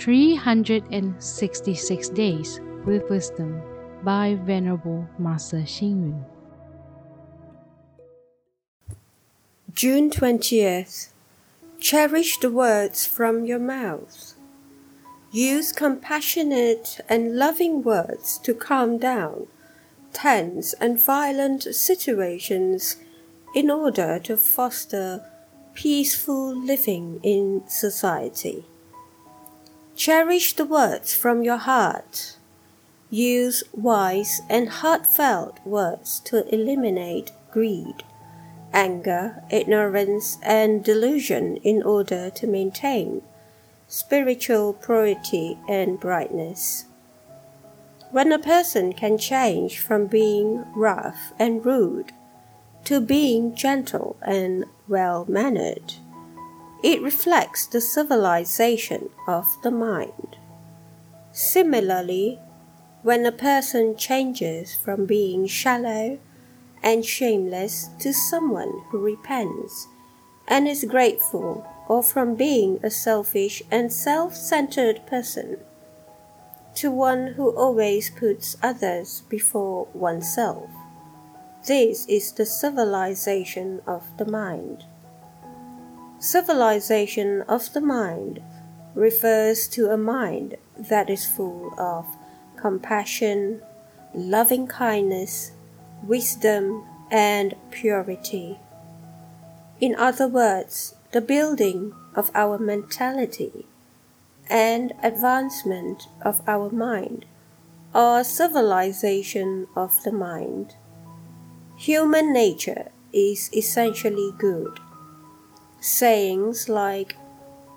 366 Days with Wisdom by Venerable Master Xing Yun. June 20th. Cherish the words from your mouth. Use compassionate and loving words to calm down tense and violent situations in order to foster peaceful living in society. Cherish the words from your heart. Use wise and heartfelt words to eliminate greed anger, ignorance, and delusion in order to maintain spiritual purity and brightness. When a person can change from being rough and rude to being gentle and well mannered, it reflects the civilization of the mind. Similarly, when a person changes from being shallow and shameless to someone who repents and is grateful, or from being a selfish and self centered person to one who always puts others before oneself. This is the civilization of the mind. Civilization of the mind refers to a mind that is full of compassion, loving kindness, wisdom, and purity. In other words, the building of our mentality and advancement of our mind are civilization of the mind. Human nature is essentially good. Sayings like,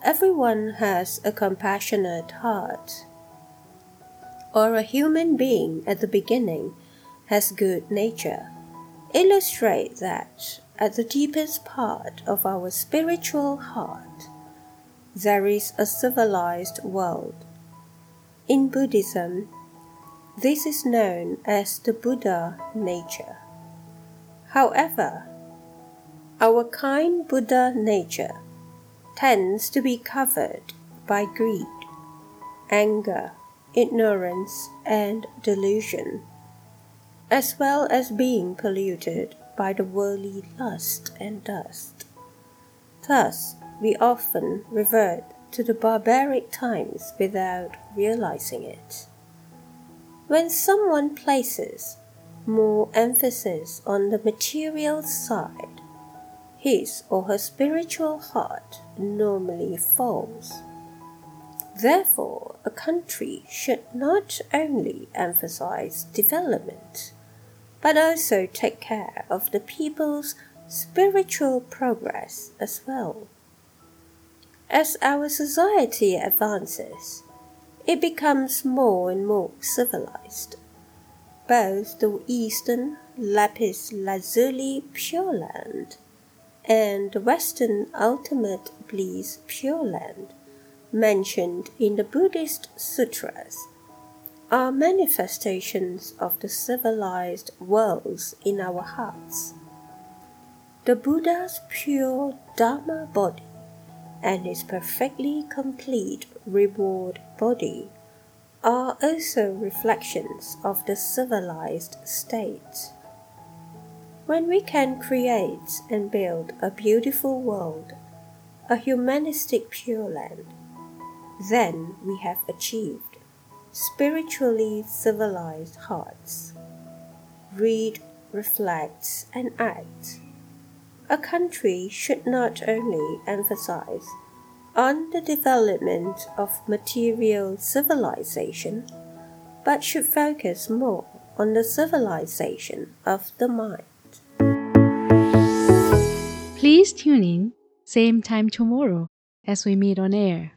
everyone has a compassionate heart, or a human being at the beginning has good nature, illustrate that at the deepest part of our spiritual heart, there is a civilized world. In Buddhism, this is known as the Buddha nature. However, our kind Buddha nature tends to be covered by greed, anger, ignorance, and delusion as well as being polluted by the worldly lust and dust. Thus, we often revert to the barbaric times without realizing it. When someone places more emphasis on the material side, his or her spiritual heart normally falls. Therefore, a country should not only emphasize development but also take care of the people's spiritual progress as well. As our society advances, it becomes more and more civilized. Both the Eastern lapis lazuli Pure Land and the Western ultimate bliss Pure Land mentioned in the Buddhist sutras are manifestations of the civilized worlds in our hearts. The Buddha's pure Dharma body and his perfectly complete reward body are also reflections of the civilized state. When we can create and build a beautiful world, a humanistic pure land, then we have achieved spiritually civilized hearts. Read, reflect, and act. A country should not only emphasize on the development of material civilization, but should focus more on the civilization of the mind. Please tune in, same time tomorrow as we meet on air.